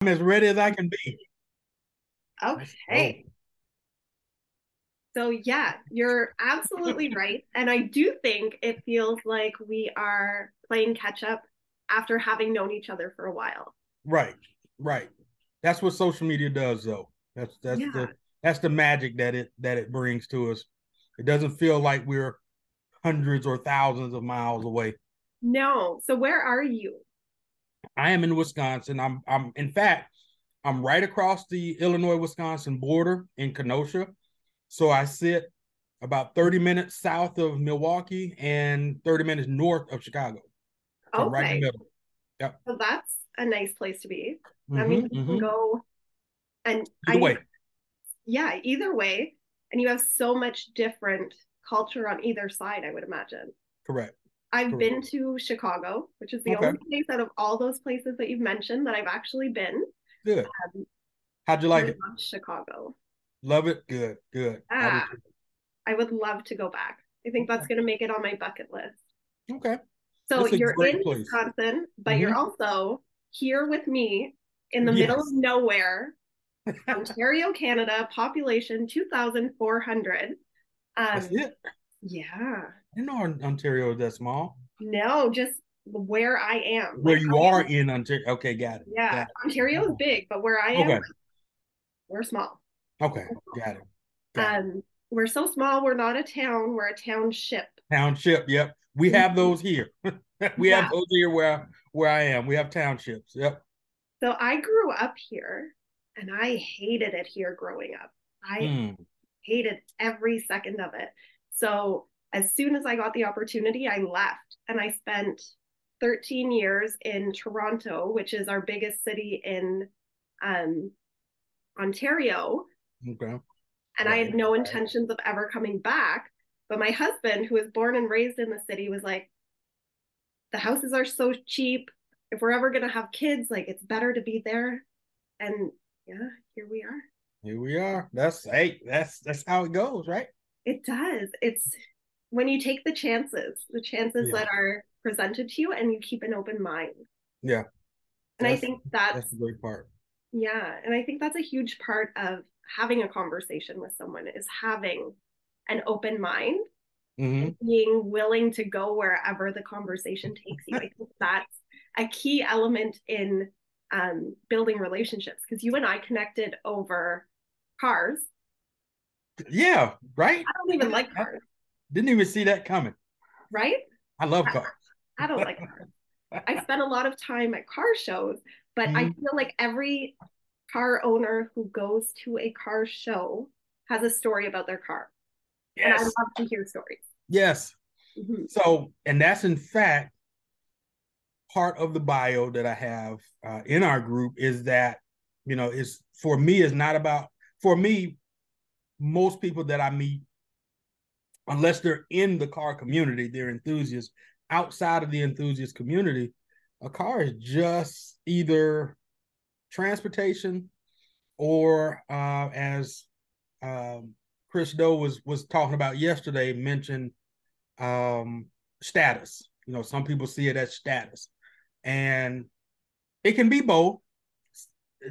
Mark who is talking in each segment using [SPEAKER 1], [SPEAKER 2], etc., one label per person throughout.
[SPEAKER 1] I'm as ready as I can be.
[SPEAKER 2] Okay. So yeah, you're absolutely right. And I do think it feels like we are playing catch up after having known each other for a while.
[SPEAKER 1] Right. Right. That's what social media does though. That's that's yeah. the that's the magic that it that it brings to us. It doesn't feel like we're hundreds or thousands of miles away.
[SPEAKER 2] No. So where are you?
[SPEAKER 1] I am in Wisconsin. I'm I'm in fact, I'm right across the Illinois Wisconsin border in Kenosha. So I sit about 30 minutes south of Milwaukee and 30 minutes north of Chicago. So okay. right in the middle.
[SPEAKER 2] Yep. So that's a nice place to be. Mm-hmm, I mean, you mm-hmm. can go and
[SPEAKER 1] either I, way.
[SPEAKER 2] Yeah, either way. And you have so much different culture on either side, I would imagine.
[SPEAKER 1] Correct.
[SPEAKER 2] I've Correct. been to Chicago, which is the okay. only place out of all those places that you've mentioned that I've actually been.
[SPEAKER 1] Good. Um, How'd you like I it?
[SPEAKER 2] Chicago.
[SPEAKER 1] Love it. Good. Good.
[SPEAKER 2] Ah, I would love to go back. I think that's going to make it on my bucket list.
[SPEAKER 1] Okay.
[SPEAKER 2] So you're in place. Wisconsin, but mm-hmm. you're also here with me in the yes. middle of nowhere, Ontario, Canada, population 2,400.
[SPEAKER 1] Um, That's it.
[SPEAKER 2] Yeah.
[SPEAKER 1] Didn't know Ontario is that small.
[SPEAKER 2] No, just where I am.
[SPEAKER 1] Where like, you are in Ontario. Okay, got it.
[SPEAKER 2] Yeah.
[SPEAKER 1] Got it.
[SPEAKER 2] Ontario is big, but where I am, okay. we're small.
[SPEAKER 1] Okay, got it. Got
[SPEAKER 2] um, it. we're so small, we're not a town, we're a township.
[SPEAKER 1] Township, yep. We have mm-hmm. those here. we yeah. have those here where where I am. We have townships. Yep.
[SPEAKER 2] So I grew up here and I hated it here growing up. I mm. hated every second of it. So as soon as I got the opportunity, I left and I spent 13 years in Toronto, which is our biggest city in um, Ontario.
[SPEAKER 1] Okay.
[SPEAKER 2] And I had no intentions of ever coming back. But my husband, who was born and raised in the city, was like, the houses are so cheap. If we're ever going to have kids, like it's better to be there. And yeah, here we are.
[SPEAKER 1] Here we are. That's hey, that's that's how it goes, right?
[SPEAKER 2] It does. It's when you take the chances, the chances yeah. that are presented to you and you keep an open mind.
[SPEAKER 1] Yeah.
[SPEAKER 2] And that's, I think that's,
[SPEAKER 1] that's the great part.
[SPEAKER 2] Yeah. And I think that's a huge part of having a conversation with someone is having an open mind mm-hmm. being willing to go wherever the conversation takes you. I think that's a key element in um, building relationships because you and I connected over cars.
[SPEAKER 1] Yeah, right.
[SPEAKER 2] I don't even like cars.
[SPEAKER 1] Didn't even see that coming.
[SPEAKER 2] Right?
[SPEAKER 1] I love cars.
[SPEAKER 2] I, I don't like cars. I spent a lot of time at car shows, but mm-hmm. I feel like every car owner who goes to a car show has a story about their car. Yes. And I love to hear stories.
[SPEAKER 1] Yes. Mm-hmm. So, and that's in fact part of the bio that I have uh, in our group is that, you know, is for me is not about for me. Most people that I meet, unless they're in the car community, they're enthusiasts. Outside of the enthusiast community, a car is just either transportation or uh, as um, Chris Doe was was talking about yesterday, mentioned um, status. You know, some people see it as status, and it can be both.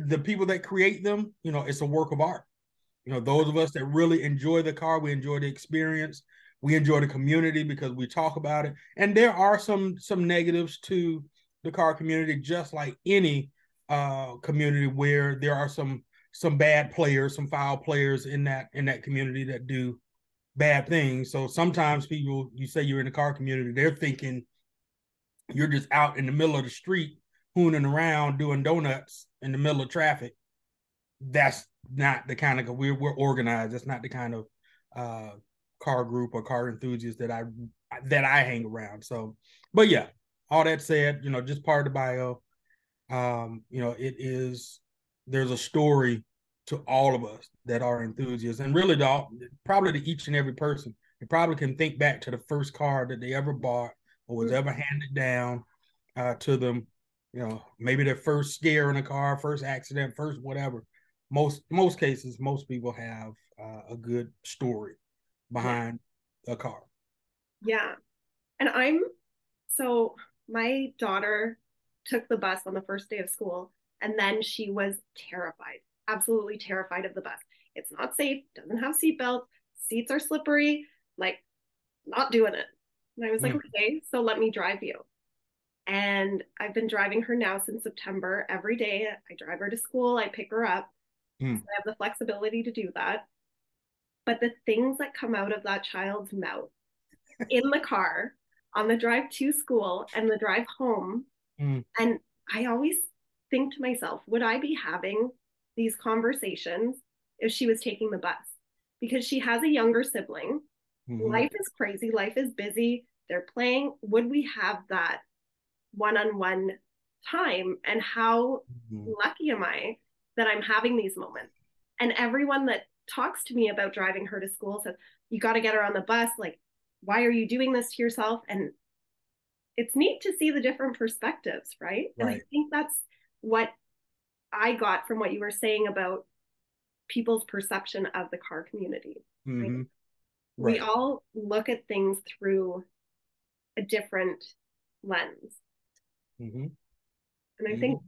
[SPEAKER 1] The people that create them, you know, it's a work of art. You know, those of us that really enjoy the car, we enjoy the experience, we enjoy the community because we talk about it. And there are some some negatives to the car community, just like any uh, community where there are some some bad players, some foul players in that in that community that do bad things. So sometimes people, you say you're in the car community, they're thinking you're just out in the middle of the street hooning around doing donuts in the middle of traffic. That's not the kind of we're we're organized. That's not the kind of uh, car group or car enthusiast that I that I hang around. So, but yeah, all that said, you know, just part of the bio. Um, you know, it is there's a story to all of us that are enthusiasts, and really, to all, probably to each and every person. They probably can think back to the first car that they ever bought or was ever handed down uh, to them. You know, maybe their first scare in a car, first accident, first whatever. Most most cases, most people have uh, a good story behind a car.
[SPEAKER 2] Yeah, and I'm so my daughter took the bus on the first day of school And then she was terrified, absolutely terrified of the bus. It's not safe, doesn't have seatbelts, seats are slippery, like not doing it. And I was like, mm. okay, so let me drive you. And I've been driving her now since September every day. I drive her to school, I pick her up. Mm. So I have the flexibility to do that. But the things that come out of that child's mouth in the car on the drive to school and the drive home. Mm. And I always think to myself, would I be having these conversations if she was taking the bus? Because she has a younger sibling. Mm-hmm. Life is crazy, life is busy. They're playing. Would we have that one on one time? And how mm-hmm. lucky am I that I'm having these moments? And everyone that talks to me about driving her to school says, You got to get her on the bus. Like, why are you doing this to yourself? And it's neat to see the different perspectives, right? right? And I think that's what I got from what you were saying about people's perception of the car community. Mm-hmm. Right? Right. We all look at things through a different lens. Mm-hmm. And I mm-hmm. think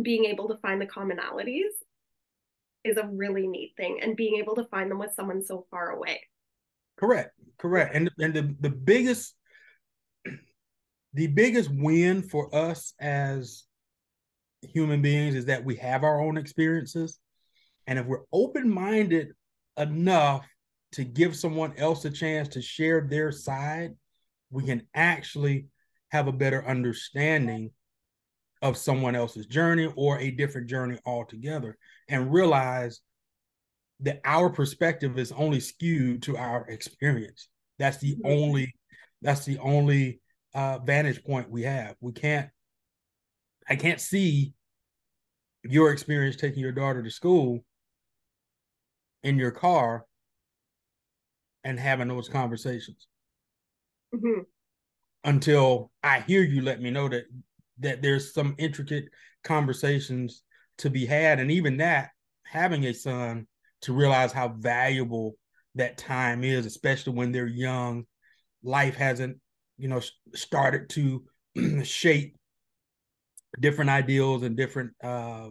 [SPEAKER 2] being able to find the commonalities is a really neat thing and being able to find them with someone so far away.
[SPEAKER 1] Correct. Correct. And and the, the biggest the biggest win for us as human beings is that we have our own experiences. And if we're open-minded enough to give someone else a chance to share their side, we can actually have a better understanding of someone else's journey or a different journey altogether and realize that our perspective is only skewed to our experience. That's the mm-hmm. only that's the only uh, vantage point we have. We can't I can't see your experience taking your daughter to school in your car and having those conversations mm-hmm. until I hear you let me know that that there's some intricate conversations to be had and even that having a son to realize how valuable that time is, especially when they're young. Life hasn't, you know, started to shape different ideals and different uh,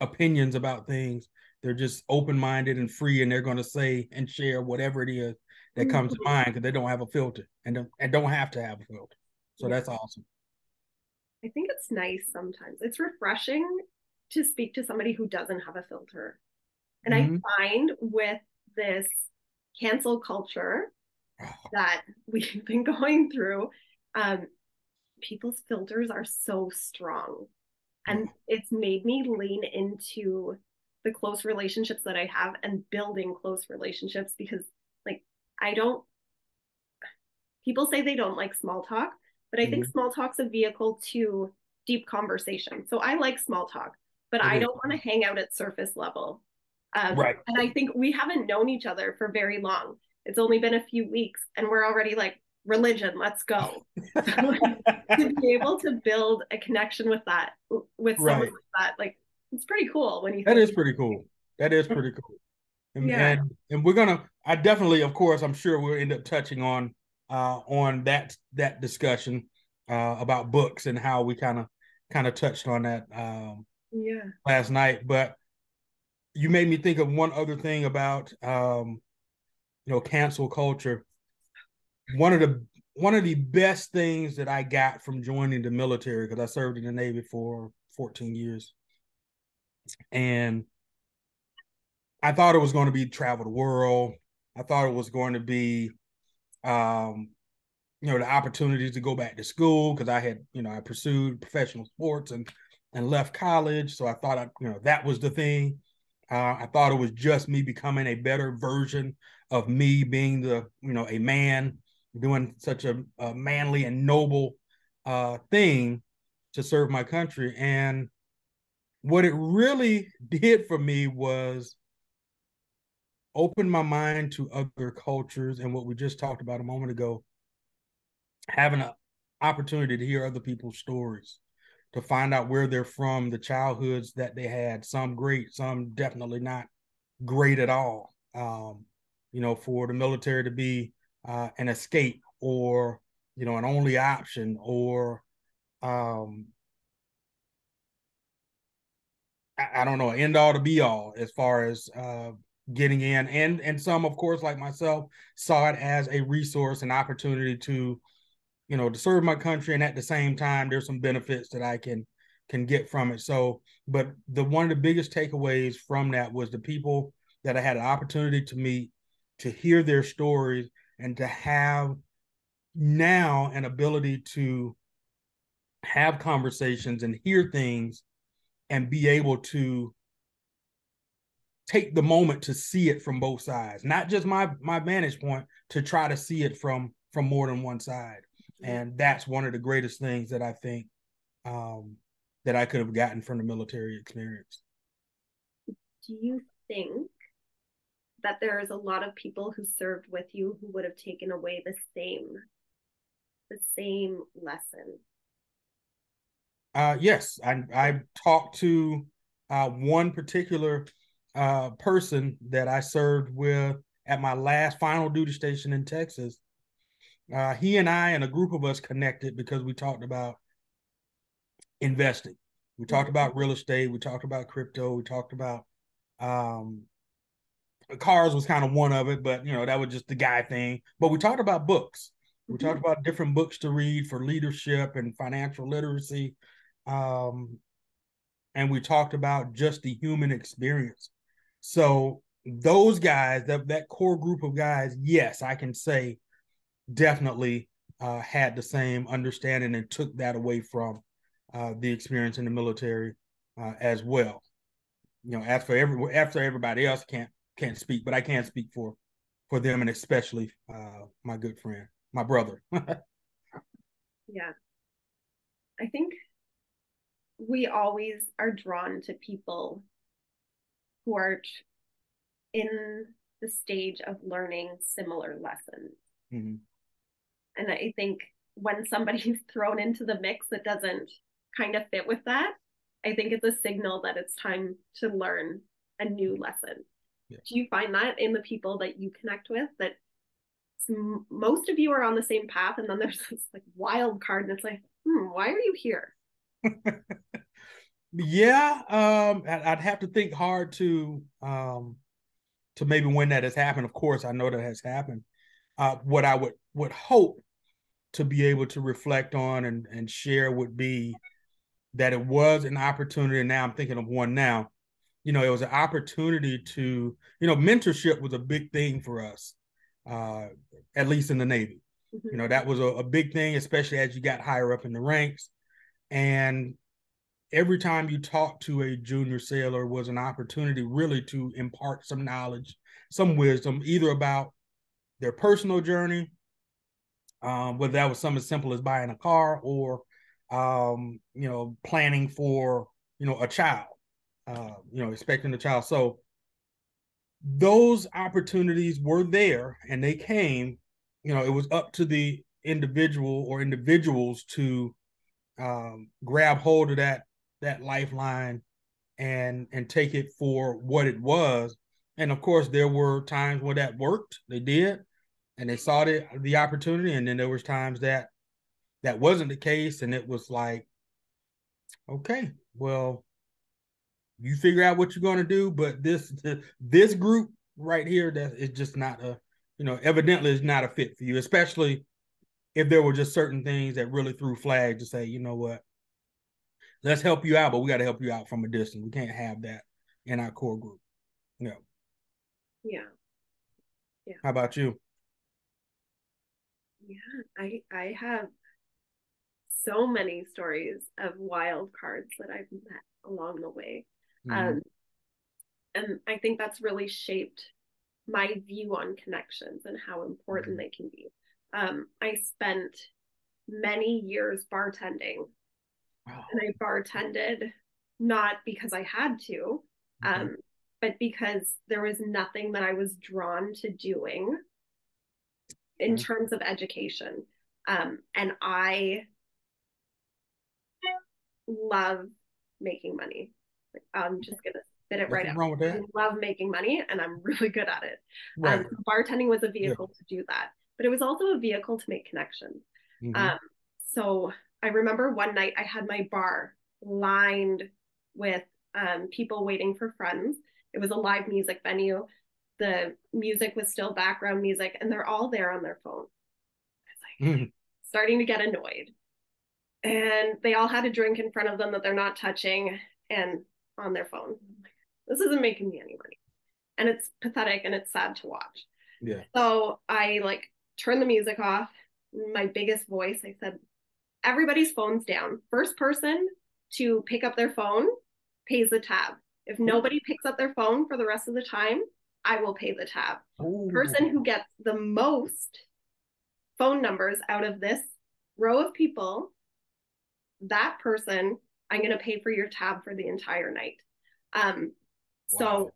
[SPEAKER 1] opinions about things. They're just open minded and free, and they're going to say and share whatever it is that comes to mm-hmm. mind because they don't have a filter and don't, and don't have to have a filter. So that's awesome.
[SPEAKER 2] I think it's nice sometimes. It's refreshing to speak to somebody who doesn't have a filter. And mm-hmm. I find with this cancel culture that we've been going through, um, people's filters are so strong. And it's made me lean into the close relationships that I have and building close relationships because, like, I don't, people say they don't like small talk, but I mm-hmm. think small talk's a vehicle to deep conversation. So I like small talk, but mm-hmm. I don't want to hang out at surface level. Um, right. And I think we haven't known each other for very long. It's only been a few weeks, and we're already like, religion, let's go. to be able to build a connection with that, with someone right. like that, like it's pretty cool when you.
[SPEAKER 1] That is pretty cool. That is pretty cool. And, yeah. and and we're gonna. I definitely, of course, I'm sure we'll end up touching on uh on that that discussion uh about books and how we kind of kind of touched on that um
[SPEAKER 2] yeah
[SPEAKER 1] last night, but you made me think of one other thing about um, you know cancel culture. One of the one of the best things that I got from joining the military because I served in the Navy for 14 years, and I thought it was going to be travel the world. I thought it was going to be, um, you know, the opportunities to go back to school because I had, you know, I pursued professional sports and and left college, so I thought I, you know, that was the thing. Uh, I thought it was just me becoming a better version of me being the, you know, a man doing such a, a manly and noble uh, thing to serve my country. And what it really did for me was open my mind to other cultures and what we just talked about a moment ago, having an opportunity to hear other people's stories to find out where they're from, the childhoods that they had, some great, some definitely not great at all. Um, you know, for the military to be uh, an escape or, you know, an only option or, um, I, I don't know, end all to be all as far as uh, getting in, and and some, of course, like myself, saw it as a resource, an opportunity to, you know, to serve my country, and at the same time, there's some benefits that I can can get from it. So, but the one of the biggest takeaways from that was the people that I had an opportunity to meet, to hear their stories, and to have now an ability to have conversations and hear things and be able to take the moment to see it from both sides not just my my vantage point to try to see it from from more than one side. And that's one of the greatest things that i think um that i could have gotten from the military experience.
[SPEAKER 2] Do you think that there is a lot of people who served with you who would have taken away the same the same lesson?
[SPEAKER 1] Uh, yes, I I talked to uh, one particular uh, person that I served with at my last final duty station in Texas. Uh, he and I and a group of us connected because we talked about investing. We talked about real estate. We talked about crypto. We talked about um, cars was kind of one of it, but you know that was just the guy thing. But we talked about books. We mm-hmm. talked about different books to read for leadership and financial literacy um, and we talked about just the human experience. So those guys, that that core group of guys, yes, I can say definitely uh, had the same understanding and took that away from uh, the experience in the military uh, as well. You know, as for every after everybody else can't can't speak, but I can speak for for them and especially uh, my good friend, my brother.
[SPEAKER 2] yeah, I think we always are drawn to people who are in the stage of learning similar lessons. Mm-hmm. And I think when somebody's thrown into the mix that doesn't kind of fit with that, I think it's a signal that it's time to learn a new lesson. Yeah. Do you find that in the people that you connect with that most of you are on the same path and then there's this like wild card and it's like, hmm, why are you here?
[SPEAKER 1] yeah, um, I'd have to think hard to um, to maybe when that has happened. Of course, I know that has happened. Uh, what I would would hope to be able to reflect on and and share would be that it was an opportunity. And now I'm thinking of one now. You know, it was an opportunity to you know mentorship was a big thing for us, uh, at least in the Navy. Mm-hmm. You know, that was a, a big thing, especially as you got higher up in the ranks. And every time you talk to a junior sailor was an opportunity really to impart some knowledge, some wisdom, either about their personal journey, um, whether that was something as simple as buying a car or, um, you know, planning for, you know, a child, uh, you know, expecting a child. So those opportunities were there and they came, you know, it was up to the individual or individuals to um, grab hold of that that lifeline and and take it for what it was. And of course, there were times where that worked. They did, and they saw the the opportunity. And then there was times that that wasn't the case, and it was like, okay, well, you figure out what you're going to do. But this this group right here that is just not a you know evidently is not a fit for you, especially if there were just certain things that really threw flags to say, you know what, let's help you out, but we got to help you out from a distance. We can't have that in our core group. No.
[SPEAKER 2] Yeah.
[SPEAKER 1] Yeah. How about you?
[SPEAKER 2] Yeah, I I have so many stories of wild cards that I've met along the way. Mm-hmm. Um, and I think that's really shaped my view on connections and how important mm-hmm. they can be. Um, I spent many years bartending Wow. And I bartended not because I had to, mm-hmm. um, but because there was nothing that I was drawn to doing in mm-hmm. terms of education. Um, and I love making money. I'm just gonna spit it right out. I love making money and I'm really good at it. Right. Um, bartending was a vehicle yeah. to do that, but it was also a vehicle to make connections. Mm-hmm. Um, so I remember one night I had my bar lined with um, people waiting for friends. It was a live music venue. The music was still background music, and they're all there on their phone. It's like mm. starting to get annoyed. And they all had a drink in front of them that they're not touching and on their phone. This isn't making me any money. And it's pathetic and it's sad to watch.
[SPEAKER 1] Yeah.
[SPEAKER 2] So I like turned the music off. My biggest voice, I said, everybody's phone's down. First person to pick up their phone pays the tab. If nobody picks up their phone for the rest of the time, I will pay the tab. Ooh. Person who gets the most phone numbers out of this row of people, that person, I'm going to pay for your tab for the entire night. Um, wow. So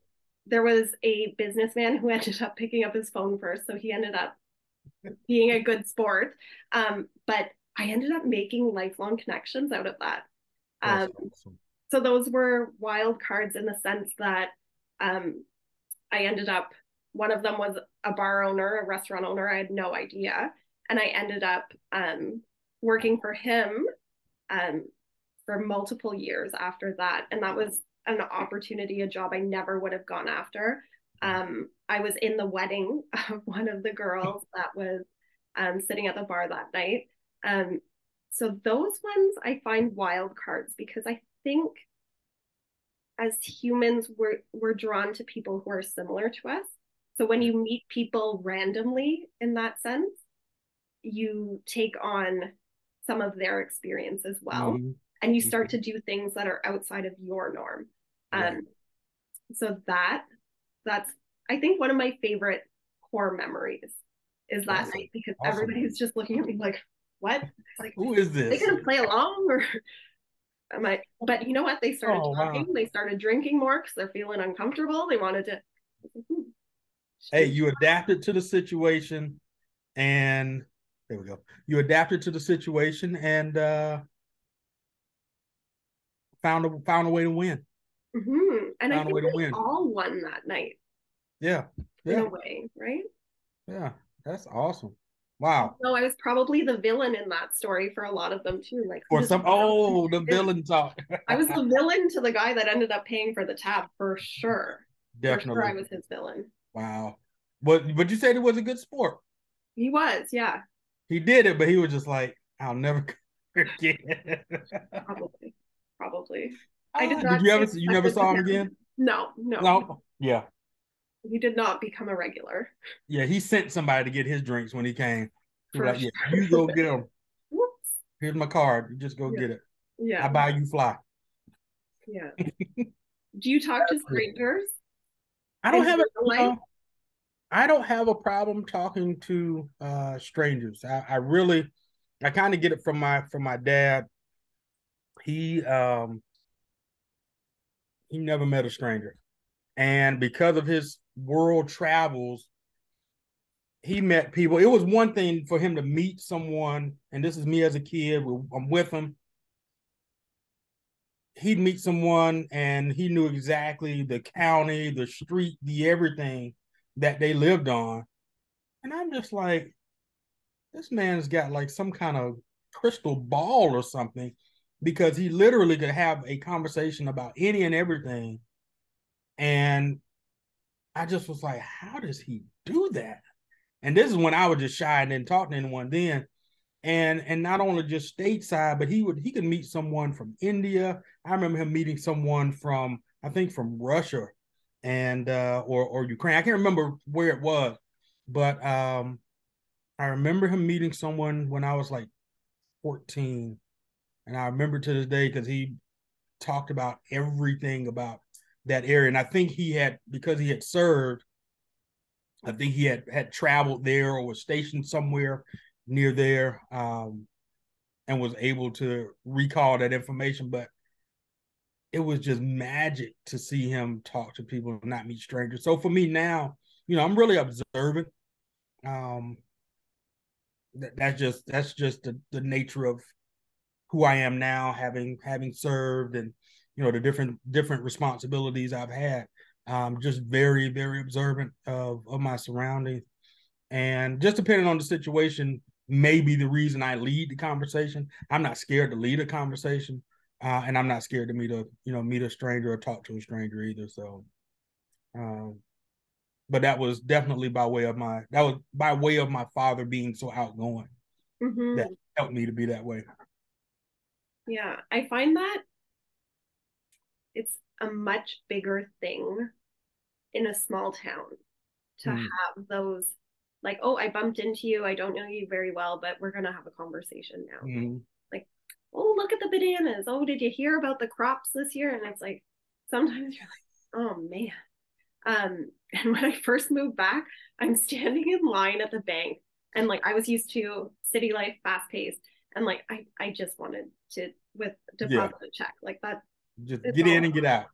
[SPEAKER 2] there was a businessman who ended up picking up his phone first. So he ended up being a good sport. Um, but I ended up making lifelong connections out of that. Um, awesome. So those were wild cards in the sense that um, I ended up, one of them was a bar owner, a restaurant owner. I had no idea. And I ended up um, working for him um, for multiple years after that. And that was an opportunity, a job I never would have gone after. Um, I was in the wedding of one of the girls that was um, sitting at the bar that night. Um, so those ones I find wild cards because I think as humans we're we're drawn to people who are similar to us. So when you meet people randomly in that sense, you take on some of their experience as well. Mm-hmm. And you start mm-hmm. to do things that are outside of your norm. Um, so that that's I think one of my favorite core memories is that awesome. night because awesome. everybody's just looking at me like, what?
[SPEAKER 1] Like, who is this?
[SPEAKER 2] They gonna play along or am I? But you know what? They started oh, talking. Wow. They started drinking more because they're feeling uncomfortable. They wanted to.
[SPEAKER 1] Hey, you adapted to the situation, and there we go. You adapted to the situation and uh found a found a way to win.
[SPEAKER 2] Mm-hmm. And found I think we win. all won that night.
[SPEAKER 1] Yeah. yeah. In
[SPEAKER 2] a way, right?
[SPEAKER 1] Yeah, that's awesome. Wow.
[SPEAKER 2] So I was probably the villain in that story for a lot of them too. Like
[SPEAKER 1] or some oh the villain talk.
[SPEAKER 2] I was the villain to the guy that ended up paying for the tab for sure.
[SPEAKER 1] Definitely.
[SPEAKER 2] For sure I was his villain.
[SPEAKER 1] Wow. But but you said it was a good sport.
[SPEAKER 2] He was, yeah.
[SPEAKER 1] He did it, but he was just like, I'll never forget.
[SPEAKER 2] probably. Probably.
[SPEAKER 1] I did ah, not. Did you ever you never saw him again?
[SPEAKER 2] No, no.
[SPEAKER 1] No. Yeah.
[SPEAKER 2] He did not become a regular.
[SPEAKER 1] Yeah, he sent somebody to get his drinks when he came. He like, yeah, you go get them. Whoops. Here's my card. You just go
[SPEAKER 2] yeah.
[SPEAKER 1] get it.
[SPEAKER 2] Yeah.
[SPEAKER 1] I buy you fly.
[SPEAKER 2] Yeah. Do you talk to strangers?
[SPEAKER 1] I don't have a uh, I don't have a problem talking to uh strangers. I, I really I kind of get it from my from my dad. He um he never met a stranger. And because of his world travels, he met people. It was one thing for him to meet someone, and this is me as a kid. I'm with him. He'd meet someone, and he knew exactly the county, the street, the everything that they lived on. And I'm just like, this man's got like some kind of crystal ball or something because he literally could have a conversation about any and everything. And I just was like, how does he do that? And this is when I was just shy and didn't talk to anyone then. And and not only just stateside, but he would he could meet someone from India. I remember him meeting someone from I think from Russia and uh or or Ukraine. I can't remember where it was, but um I remember him meeting someone when I was like 14. And I remember to this day because he talked about everything about that area. And I think he had because he had served, I think he had had traveled there or was stationed somewhere near there, um, and was able to recall that information. But it was just magic to see him talk to people and not meet strangers. So for me now, you know, I'm really observant. Um, that, that's just that's just the, the nature of who I am now, having having served and you know the different different responsibilities I've had. Um, just very very observant of of my surroundings, and just depending on the situation, maybe the reason I lead the conversation. I'm not scared to lead a conversation, uh, and I'm not scared to meet a you know meet a stranger or talk to a stranger either. So, um, but that was definitely by way of my that was by way of my father being so outgoing mm-hmm. that helped me to be that way.
[SPEAKER 2] Yeah, I find that it's a much bigger thing in a small town to mm. have those like oh i bumped into you i don't know you very well but we're going to have a conversation now mm. like oh look at the bananas oh did you hear about the crops this year and it's like sometimes you're like oh man um and when i first moved back i'm standing in line at the bank and like i was used to city life fast paced and like i i just wanted to with deposit yeah. check like that
[SPEAKER 1] just get in and get out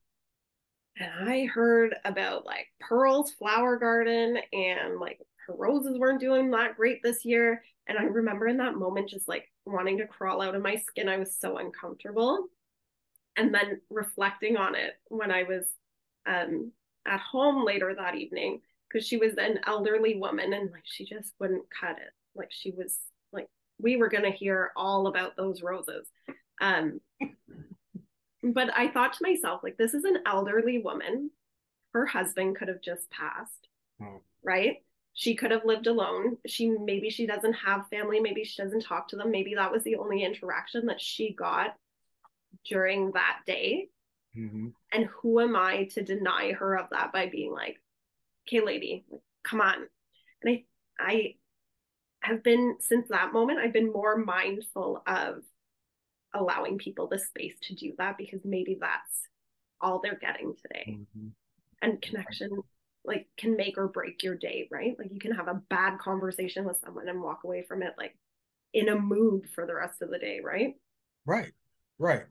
[SPEAKER 2] and I heard about like Pearl's flower garden and like her roses weren't doing that great this year. And I remember in that moment just like wanting to crawl out of my skin. I was so uncomfortable. And then reflecting on it when I was um, at home later that evening, because she was an elderly woman and like she just wouldn't cut it. Like she was like, we were going to hear all about those roses. Um, but I thought to myself, like, this is an elderly woman. Her husband could have just passed, oh. right? She could have lived alone. She maybe she doesn't have family. Maybe she doesn't talk to them. Maybe that was the only interaction that she got during that day. Mm-hmm. And who am I to deny her of that by being like, okay, lady, come on. And I, I have been since that moment, I've been more mindful of allowing people the space to do that because maybe that's all they're getting today. Mm-hmm. And connection like can make or break your day, right? Like you can have a bad conversation with someone and walk away from it like in a mood for the rest of the day, right?
[SPEAKER 1] Right. Right.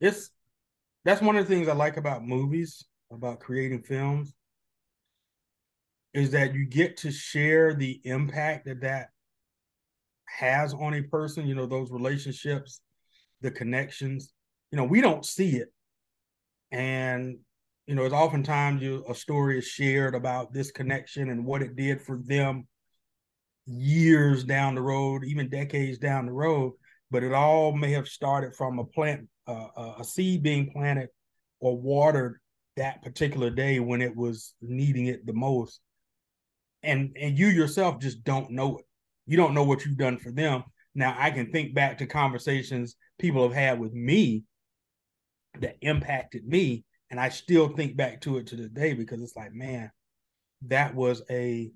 [SPEAKER 1] It's that's one of the things I like about movies, about creating films is that you get to share the impact that that has on a person, you know, those relationships the connections. You know, we don't see it. And, you know, it's oftentimes you, a story is shared about this connection and what it did for them years down the road, even decades down the road. But it all may have started from a plant, uh, uh a seed being planted or watered that particular day when it was needing it the most. And and you yourself just don't know it. You don't know what you've done for them. Now I can think back to conversations people have had with me that impacted me. And I still think back to it to this day because it's like, man, that was a,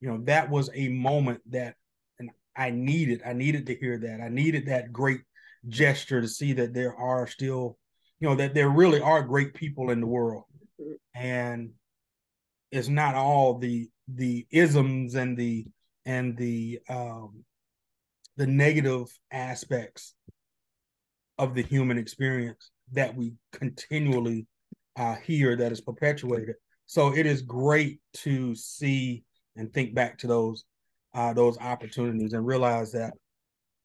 [SPEAKER 1] you know, that was a moment that and I needed. I needed to hear that. I needed that great gesture to see that there are still, you know, that there really are great people in the world. And it's not all the the isms and the and the um the negative aspects of the human experience that we continually uh, hear that is perpetuated. So it is great to see and think back to those uh, those opportunities and realize that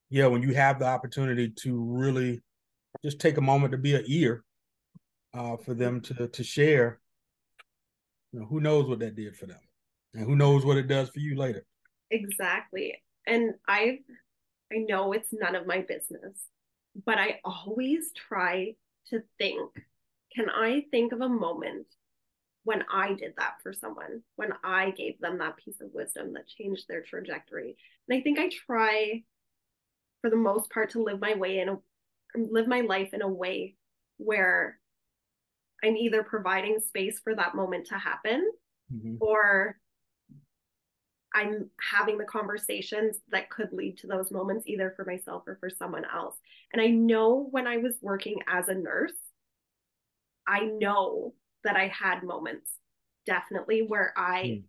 [SPEAKER 1] yeah, when you have the opportunity to really just take a moment to be an ear uh, for them to to share, you know, who knows what that did for them, and who knows what it does for you later.
[SPEAKER 2] Exactly, and I I know it's none of my business, but I always try to think can I think of a moment when I did that for someone, when I gave them that piece of wisdom that changed their trajectory? And I think I try for the most part to live my way in a live my life in a way where I'm either providing space for that moment to happen mm-hmm. or I'm having the conversations that could lead to those moments, either for myself or for someone else. And I know when I was working as a nurse, I know that I had moments definitely where I mm.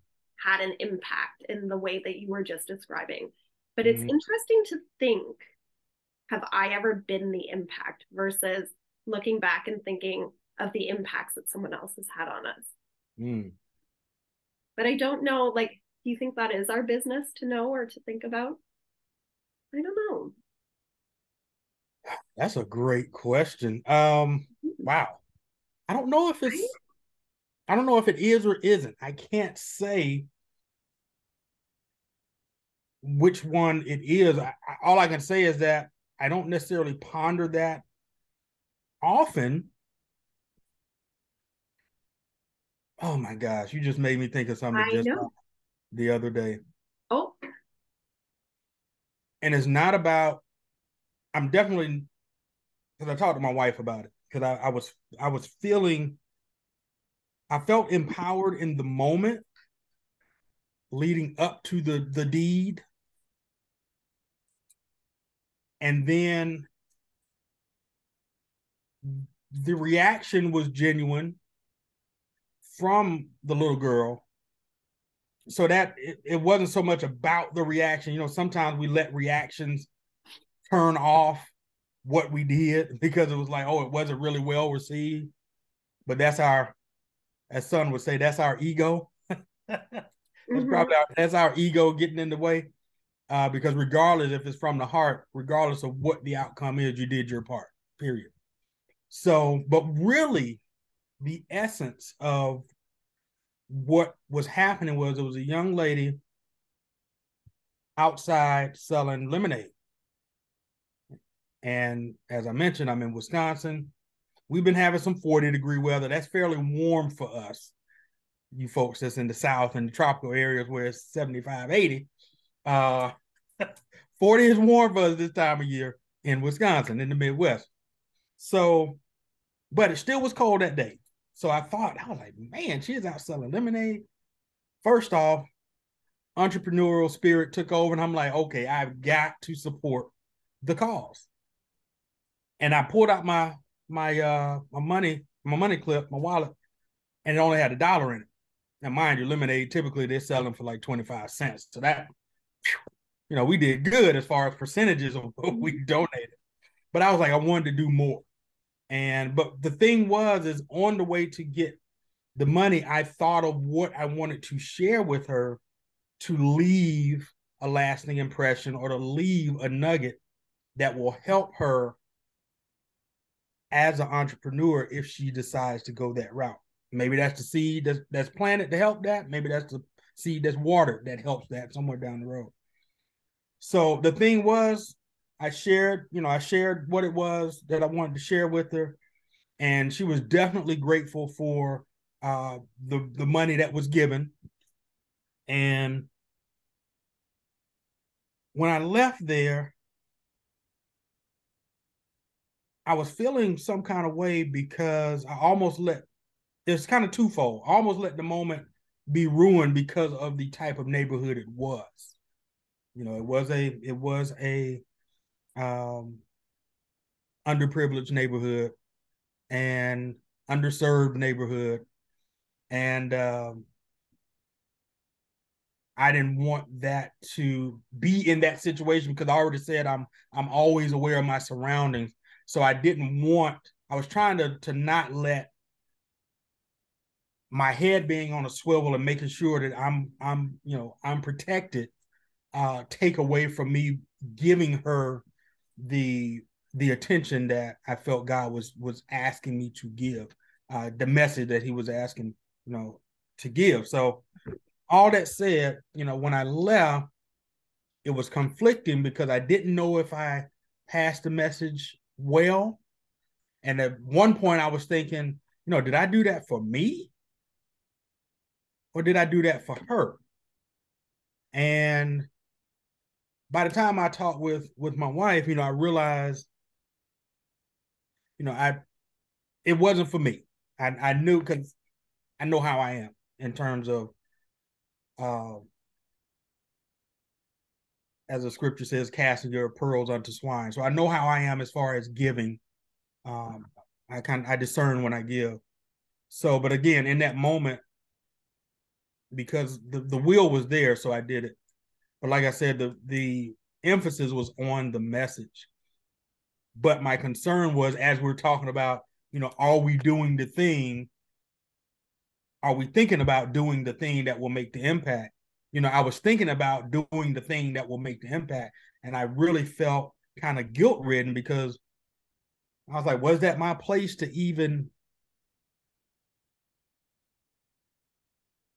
[SPEAKER 2] had an impact in the way that you were just describing. But it's interesting to think have I ever been the impact versus looking back and thinking of the impacts that someone else has had on us. Mm. But I don't know, like, do you think that is our business to know or to think about? I don't know.
[SPEAKER 1] That's a great question. Um, wow. I don't know if it's right? I don't know if it is or isn't. I can't say which one it is. I, all I can say is that I don't necessarily ponder that often, oh my gosh, you just made me think of something I just know. The other day.
[SPEAKER 2] Oh.
[SPEAKER 1] And it's not about, I'm definitely, because I talked to my wife about it, because I, I was, I was feeling, I felt empowered in the moment leading up to the the deed and then the reaction was genuine from the little girl so that it, it wasn't so much about the reaction you know sometimes we let reactions turn off what we did because it was like oh it wasn't really well received but that's our as son would say that's our ego That's mm-hmm. probably our, that's our ego getting in the way. Uh, because regardless if it's from the heart, regardless of what the outcome is, you did your part. Period. So, but really, the essence of what was happening was it was a young lady outside selling lemonade. And as I mentioned, I'm in Wisconsin. We've been having some 40 degree weather. That's fairly warm for us you folks that's in the South and the tropical areas where it's 75, 80. Uh, 40 is warm for us this time of year in Wisconsin, in the Midwest. So, but it still was cold that day. So I thought, I was like, man, she's out selling lemonade. First off, entrepreneurial spirit took over, and I'm like, okay, I've got to support the cause. And I pulled out my my uh my money, my money clip, my wallet, and it only had a dollar in it. Now, mind you, lemonade typically they're selling for like 25 cents. So that, you know, we did good as far as percentages of what we donated. But I was like, I wanted to do more. And but the thing was, is on the way to get the money, I thought of what I wanted to share with her to leave a lasting impression or to leave a nugget that will help her as an entrepreneur if she decides to go that route. Maybe that's the seed that's that's planted to help that. Maybe that's the seed that's watered that helps that somewhere down the road. So the thing was, I shared, you know, I shared what it was that I wanted to share with her, and she was definitely grateful for uh, the the money that was given. And when I left there, I was feeling some kind of way because I almost let it's kind of twofold. I almost let the moment be ruined because of the type of neighborhood it was. You know, it was a it was a um underprivileged neighborhood and underserved neighborhood and um I didn't want that to be in that situation because I already said I'm I'm always aware of my surroundings. So I didn't want I was trying to to not let my head being on a swivel and making sure that I'm I'm you know I'm protected uh take away from me giving her the the attention that I felt God was was asking me to give uh the message that he was asking you know to give. So all that said you know when I left it was conflicting because I didn't know if I passed the message well. And at one point I was thinking you know did I do that for me? Or did I do that for her? And by the time I talked with with my wife, you know, I realized, you know, I it wasn't for me. I I knew because I know how I am in terms of uh, as the scripture says, casting your pearls unto swine. So I know how I am as far as giving. Um, I kind I discern when I give. So, but again, in that moment, because the, the will was there, so I did it. But like I said, the the emphasis was on the message. But my concern was as we're talking about, you know, are we doing the thing? Are we thinking about doing the thing that will make the impact? You know, I was thinking about doing the thing that will make the impact. And I really felt kind of guilt ridden because I was like, was that my place to even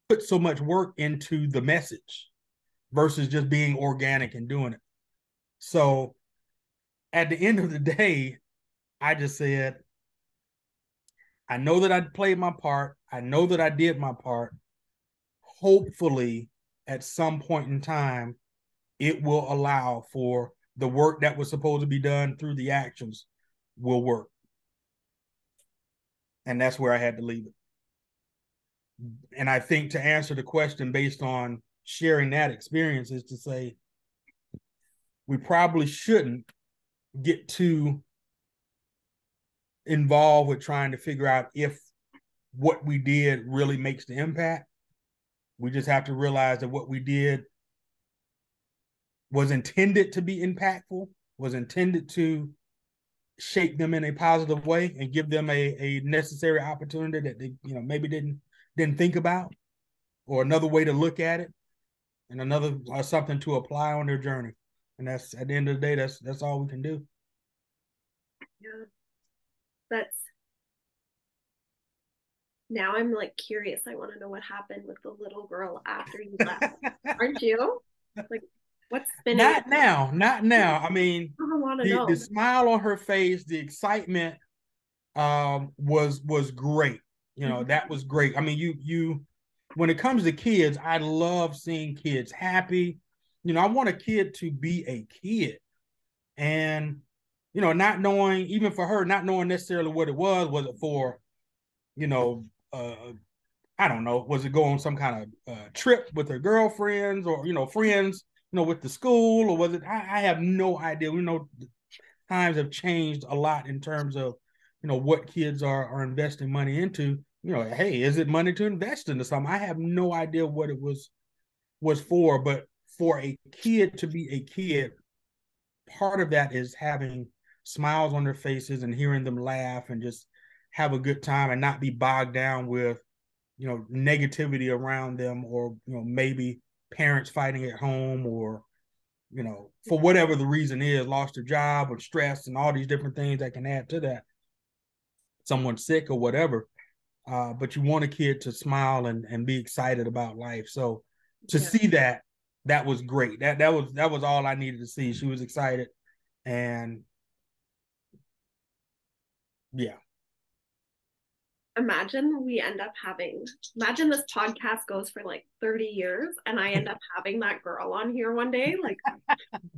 [SPEAKER 1] put so much work into the message versus just being organic and doing it. So at the end of the day, I just said, I know that I played my part. I know that I did my part. Hopefully, at some point in time, it will allow for the work that was supposed to be done through the actions will work. And that's where I had to leave it. And I think to answer the question based on sharing that experience is to say we probably shouldn't get too involved with trying to figure out if what we did really makes the impact. We just have to realize that what we did was intended to be impactful, was intended to shape them in a positive way and give them a, a necessary opportunity that they, you know, maybe didn't didn't think about, or another way to look at it, and another uh, something to apply on their journey. And that's at the end of the day, that's that's all we can do.
[SPEAKER 2] Yeah, that's. Now I'm like curious. I want to know what happened with the little girl after you left. Aren't you? Like, what's spinning?
[SPEAKER 1] Not now. Not now. I mean,
[SPEAKER 2] I
[SPEAKER 1] the, the smile on her face, the excitement, um, was was great. You know, mm-hmm. that was great. I mean, you you when it comes to kids, I love seeing kids happy. You know, I want a kid to be a kid. And, you know, not knowing, even for her, not knowing necessarily what it was, was it for, you know, uh, I don't know, was it go on some kind of uh, trip with her girlfriends or, you know, friends, you know, with the school, or was it, I, I have no idea. We know times have changed a lot in terms of, you know, what kids are, are investing money into you know, hey, is it money to invest into something? I have no idea what it was was for, but for a kid to be a kid, part of that is having smiles on their faces and hearing them laugh and just have a good time and not be bogged down with, you know, negativity around them or, you know, maybe parents fighting at home or, you know, for whatever the reason is, lost their job or stress and all these different things that can add to that. Someone sick or whatever uh, but you want a kid to smile and, and be excited about life. So to yeah. see that, that was great. That that was that was all I needed to see. She was excited, and yeah.
[SPEAKER 2] Imagine we end up having. Imagine this podcast goes for like thirty years, and I end up having that girl on here one day. Like,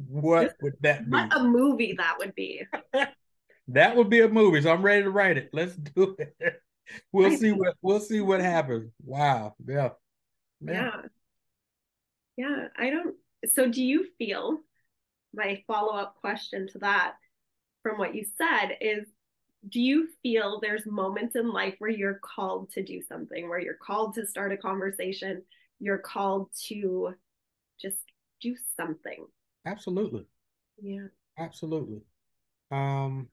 [SPEAKER 1] what would that
[SPEAKER 2] be? What a movie that would be.
[SPEAKER 1] that would be a movie. So I'm ready to write it. Let's do it we'll see what we'll see what happens. Wow. Yeah.
[SPEAKER 2] Yeah. Yeah. I don't so do you feel my follow-up question to that from what you said is do you feel there's moments in life where you're called to do something where you're called to start a conversation you're called to just do something
[SPEAKER 1] absolutely
[SPEAKER 2] yeah
[SPEAKER 1] absolutely um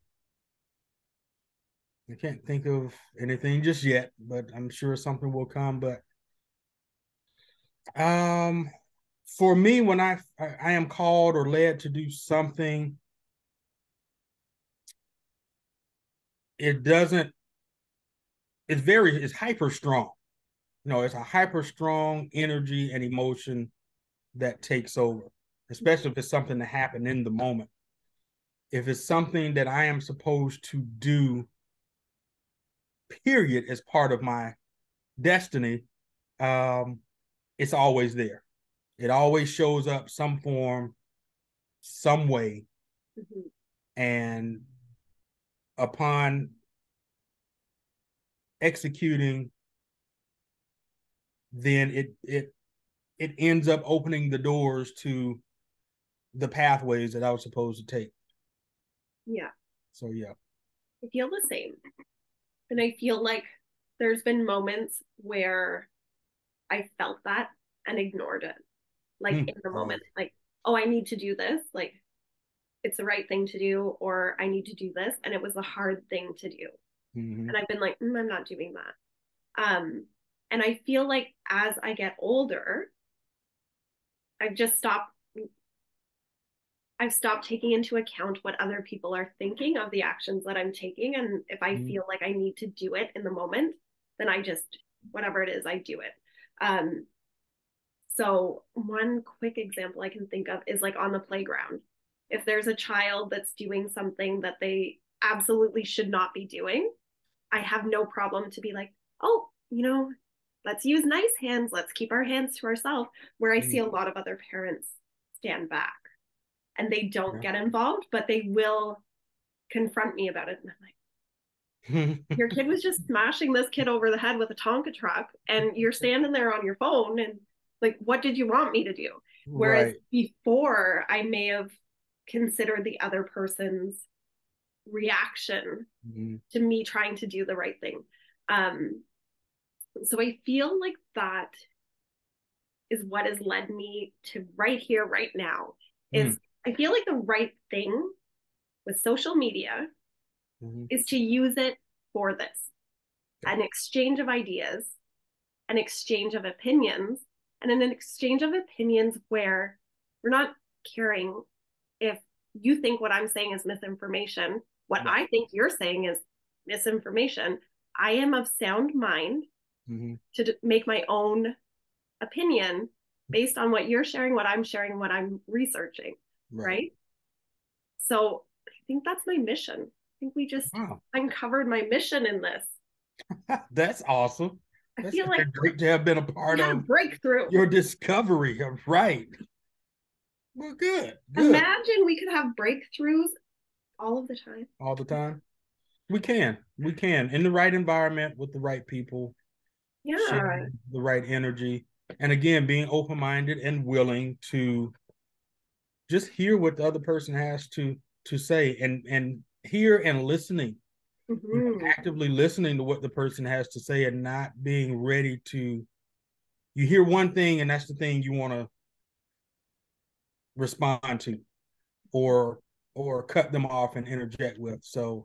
[SPEAKER 1] I can't think of anything just yet, but I'm sure something will come. But um, for me, when I I am called or led to do something, it doesn't. It's very it's hyper strong. You know, it's a hyper strong energy and emotion that takes over, especially if it's something that happened in the moment. If it's something that I am supposed to do period as part of my destiny, um, it's always there. It always shows up some form, some way. Mm-hmm. And upon executing, then it it it ends up opening the doors to the pathways that I was supposed to take.
[SPEAKER 2] Yeah.
[SPEAKER 1] So yeah.
[SPEAKER 2] I feel the same. And I feel like there's been moments where I felt that and ignored it. Like mm. in the moment, like, oh, I need to do this. Like, it's the right thing to do, or I need to do this. And it was a hard thing to do. Mm-hmm. And I've been like, mm, I'm not doing that. Um, and I feel like as I get older, I've just stopped I've stopped taking into account what other people are thinking of the actions that I'm taking. And if I mm-hmm. feel like I need to do it in the moment, then I just, whatever it is, I do it. Um, so, one quick example I can think of is like on the playground. If there's a child that's doing something that they absolutely should not be doing, I have no problem to be like, oh, you know, let's use nice hands. Let's keep our hands to ourselves. Where I mm-hmm. see a lot of other parents stand back and they don't yeah. get involved, but they will confront me about it. And I'm like, your kid was just smashing this kid over the head with a Tonka truck, and you're standing there on your phone, and like, what did you want me to do? Whereas right. before, I may have considered the other person's reaction mm-hmm. to me trying to do the right thing. Um, so I feel like that is what has led me to right here, right now. Is mm. I feel like the right thing with social media mm-hmm. is to use it for this an exchange of ideas, an exchange of opinions, and an exchange of opinions where we're not caring if you think what I'm saying is misinformation, what I think you're saying is misinformation. I am of sound mind mm-hmm. to d- make my own opinion based on what you're sharing, what I'm sharing, what I'm researching. Right. right? So I think that's my mission. I think we just wow. uncovered my mission in this.
[SPEAKER 1] that's awesome.
[SPEAKER 2] I that's feel like
[SPEAKER 1] great to have been a part yeah, of
[SPEAKER 2] breakthrough.
[SPEAKER 1] Your discovery. Right. Well, good, good.
[SPEAKER 2] Imagine we could have breakthroughs all of the time.
[SPEAKER 1] All the time. We can. We can. In the right environment with the right people.
[SPEAKER 2] Yeah.
[SPEAKER 1] The right energy. And again, being open minded and willing to just hear what the other person has to to say and and hear and listening mm-hmm. actively listening to what the person has to say and not being ready to you hear one thing and that's the thing you want to respond to or or cut them off and interject with so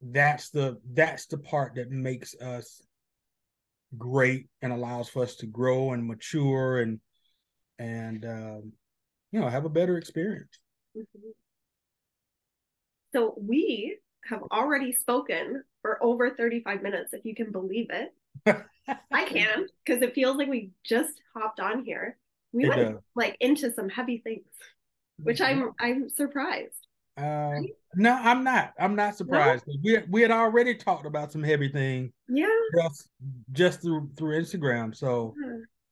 [SPEAKER 1] that's the that's the part that makes us great and allows for us to grow and mature and and um, you know have a better experience mm-hmm.
[SPEAKER 2] so we have already spoken for over 35 minutes if you can believe it i can because it feels like we just hopped on here we it went does. like into some heavy things which mm-hmm. i'm i'm surprised
[SPEAKER 1] uh, no, I'm not. I'm not surprised. No? We we had already talked about some heavy things.
[SPEAKER 2] Yeah.
[SPEAKER 1] Just just through through Instagram. So,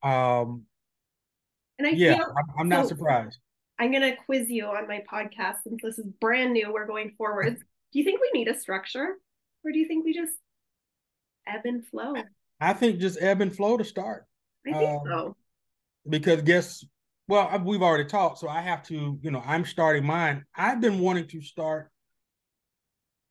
[SPEAKER 1] um,
[SPEAKER 2] and I
[SPEAKER 1] yeah, feel, I'm, not so surprised.
[SPEAKER 2] I'm gonna quiz you on my podcast since this is brand new. We're going forwards. do you think we need a structure, or do you think we just ebb and flow?
[SPEAKER 1] I think just ebb and flow to start.
[SPEAKER 2] I think um, so.
[SPEAKER 1] Because guess well, we've already talked, so I have to, you know, I'm starting mine. I've been wanting to start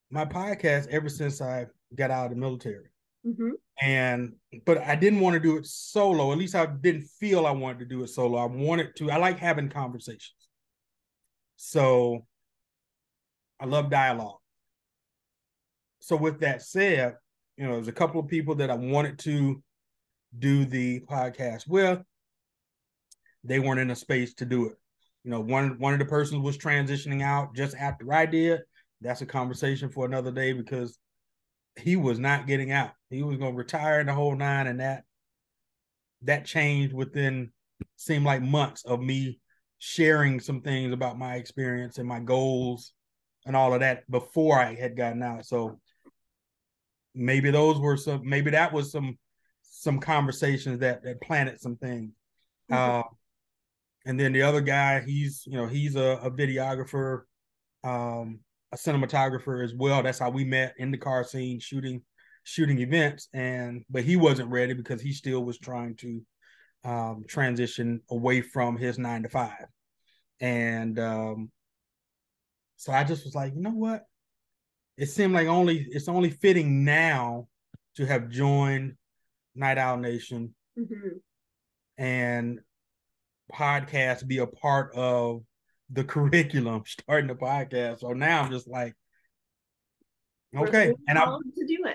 [SPEAKER 1] my podcast ever since I got out of the military. Mm-hmm. And but I didn't want to do it solo. At least I didn't feel I wanted to do it solo. I wanted to. I like having conversations. So I love dialogue. So with that said, you know, there's a couple of people that I wanted to do the podcast with they weren't in a space to do it. You know, one one of the persons was transitioning out just after I did. That's a conversation for another day because he was not getting out. He was going to retire in the whole nine, and that that changed within seemed like months of me sharing some things about my experience and my goals and all of that before I had gotten out. So maybe those were some maybe that was some some conversations that that planted some things. Mm-hmm. Uh, and then the other guy, he's you know he's a, a videographer, um, a cinematographer as well. That's how we met in the car scene shooting shooting events. And but he wasn't ready because he still was trying to um, transition away from his nine to five. And um, so I just was like, you know what? It seemed like only it's only fitting now to have joined Night Owl Nation. Mm-hmm. And podcast be a part of the curriculum starting the podcast. So now I'm just like, okay, and I'm
[SPEAKER 2] to do it.